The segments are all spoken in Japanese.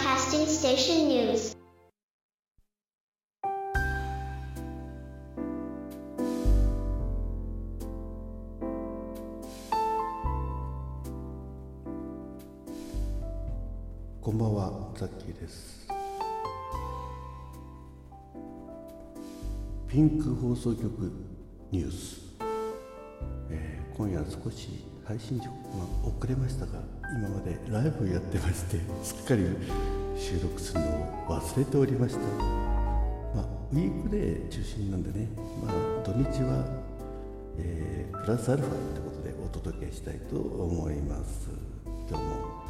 Broadcasting Station News. こんばんは、ザッキーです。ピンク放送局ニュース、えー今夜少し配信時刻が遅れましたが、今までライブをやってまして、すっかり収録するのを忘れておりました。まあ、ウィークデー中心なんでね、まあ、土日は、えープラスアルファってことでお届けしたいと思います。今日も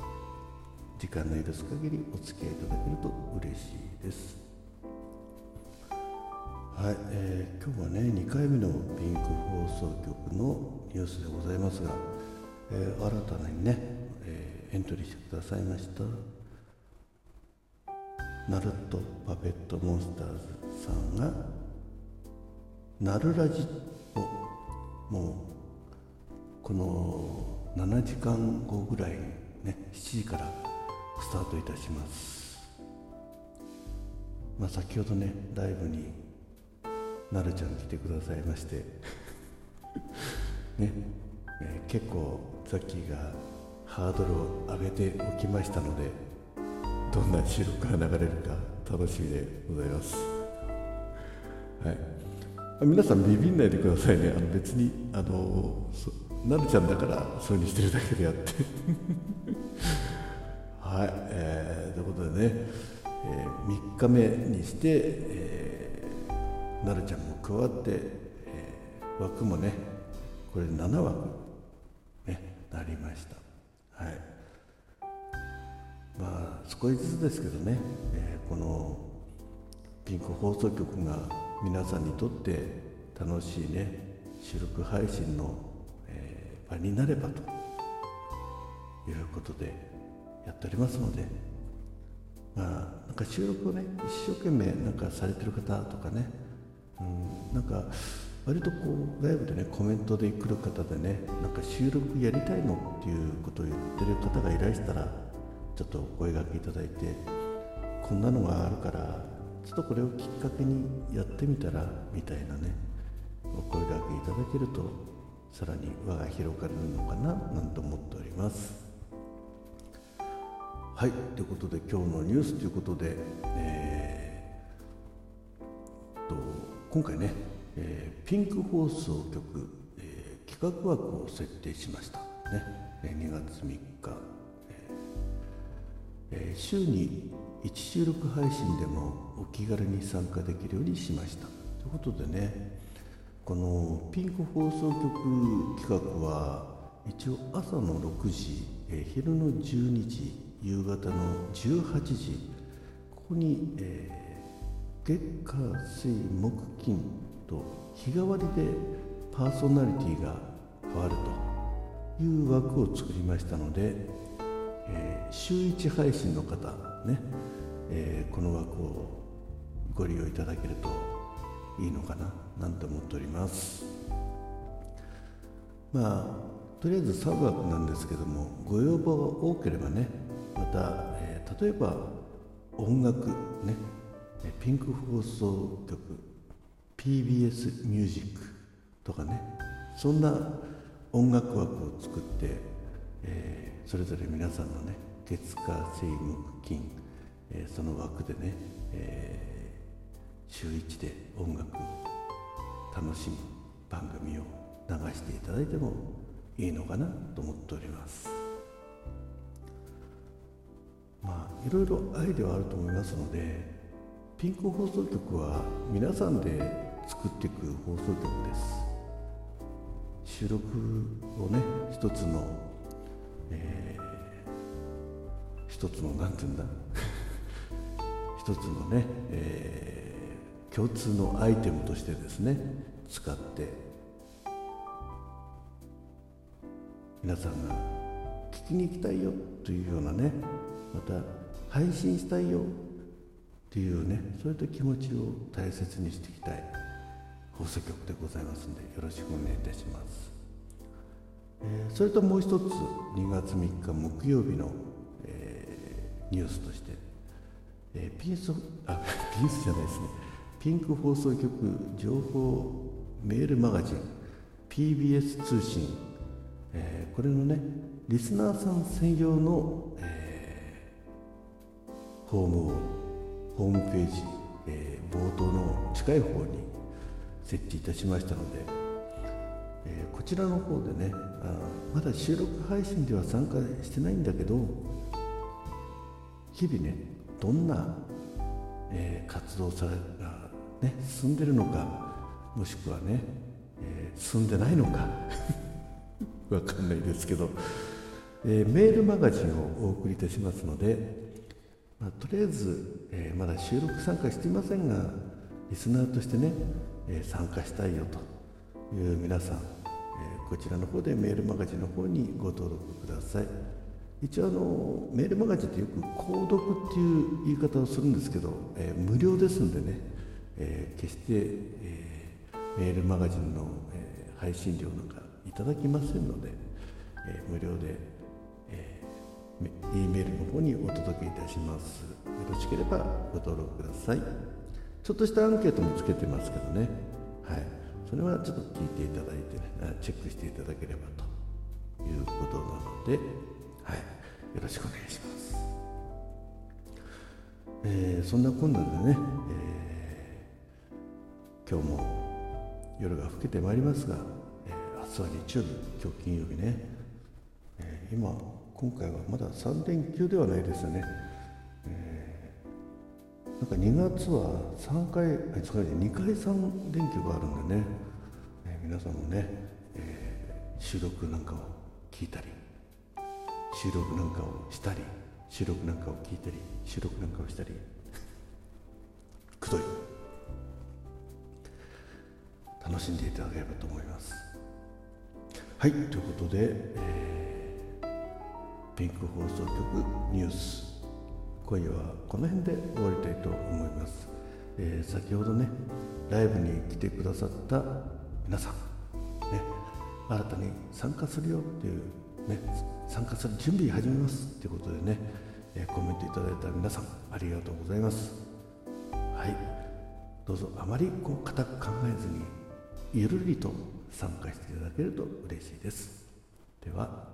時間の許す限りお付き合いいただけると嬉しいです。はい、えー今日はね2回目のピンク放送局のニュースでございますが、えー新たにね、エントリーしてくださいました。ナルトパペットモンスターズさんが「ナルラジ」をもうこの7時間後ぐらいね7時からスタートいたします。まあ先ほどねライブになるちゃん来てくださいまして。ね、えー結構ザッキーがハードルを上げておきましたのでどんな収録が流れるか楽しみでございます。はい。皆さんビビんないでくださいね。あの別にあのなるちゃんだからそういうにしてるだけであって。はい、えーということでね、え3日目にして、えーなるちゃんも加わって、えー枠もねこれ7枠ねなりました。はい。まあ少しずつですけどね、えーこのピンク放送局が皆さんにとって楽しいね収録配信の、えー場になればということでやっておりますのでまあなんか収録をね一生懸命なんかされてる方とかね、うん、なんか割とこうライブでねコメントで来る方でねなんか収録やりたいのっていうことを言ってる方がいらしたらちょっとお声掛けいただいてこんなのがあるからちょっとこれをきっかけにやってみたらみたいなねお声掛けいただけるとさらに輪が広がるのかななんて思っております。はいということで今日のニュースということで、えーと今回ね、えーピンク放送局、えー企画枠を設定しました。ね。え2月3日、えー週に1収録配信でもお気軽に参加できるようにしました。ということでねこのピンク放送局企画は一応朝の6時、えー昼の12時夕方の18時ここに、えー月火水木金と日替わりでパーソナリティが変わるという枠を作りましたので、えー週1配信の方ね、えーこの枠をご利用いただけるといいのかななんて思っております。まあとりあえずサブ枠なんですけどもご要望が多ければねまた、えー例えば音楽ねピンク放送局 PBS ミュージックとかね。そんな音楽枠を作って、えーそれぞれ皆さんのね月火水木金、えーその枠でね、えー週一で音楽楽しむ番組を流していただいてもいいのかなと思っております。まあいろいろアイデアはあると思いますのでピンク放送局は皆さんで作っていく放送局です。収録をね一つの、えー一つのなんて言うんだ？一つのね、えー共通のアイテムとしてですね使って皆さんが聞きに行きたいよというようなねまた配信したいよっていうねそういった気持ちを大切にしていきたい。放送局でございますのでよろしくお願いいたします、えーそれともう一つ2月3日木曜日の、えーニュースとして、えー、ピンスあピンスじゃないですね。ピンク放送局情報メールマガジン PBS 通信、えー、これのねリスナーさん専用の、えー、ホームをホームページ、えー、冒頭の近い方に設置いたしましたので、えー、こちらの方でねあまだ収録配信では参加してないんだけど日々ねどんな、えー、活動されが、ね、進んでるのかもしくはね、えー、進んでないのか わかんないですけど、え、メールマガジンをお送りいたしますので、まあ、とりあえず、えー、まだ収録参加していませんがリスナーとしてね、え、参加したいよという皆さん、えこちらの方でメールマガジンの方にご登録ください。一応あのメールマガジンってよく購読っていう言い方をするんですけど、え、無料ですんでね、え、決して、え、メールマガジンの、え配信料なんかいただきませんので、え無料で、えー、E メールの方にお届けいたしますよろしければご登録くださいちょっとしたアンケートもつけてますけどねはいそれはちょっと聞いていただいてねチェックしていただければということなのではい、よろしくお願いします。えー、そんなこんなでね、えー、今日も夜が更けてまいりますが、えー、明日は日曜日、今日金曜日ね、えー、今、今回はまだ3連休ではないですよね。なんか2月は3回、あ、それ2回3連休があるんでね、えー、皆さんもね、えー、収録なんかを聞いたり、収録なんかをしたり収録なんかを聞いたり収録なんかをしたり くどい。楽しんでいただければと思います。はいということで、えー、ピンク放送局ニュース。今夜はこの辺で終わりたいと思います、えー、先ほどねライブに来てくださった皆さんね新たに参加するよっていうね、参加する準備始めますということでね、えー、コメントいただいた皆さんありがとうございます。はい。どうぞあまりこう固く考えずにゆるりと参加していただけると嬉しいです。では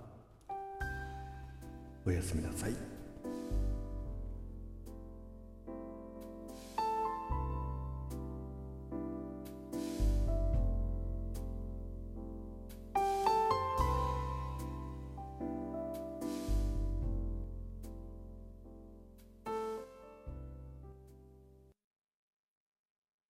おやすみなさい。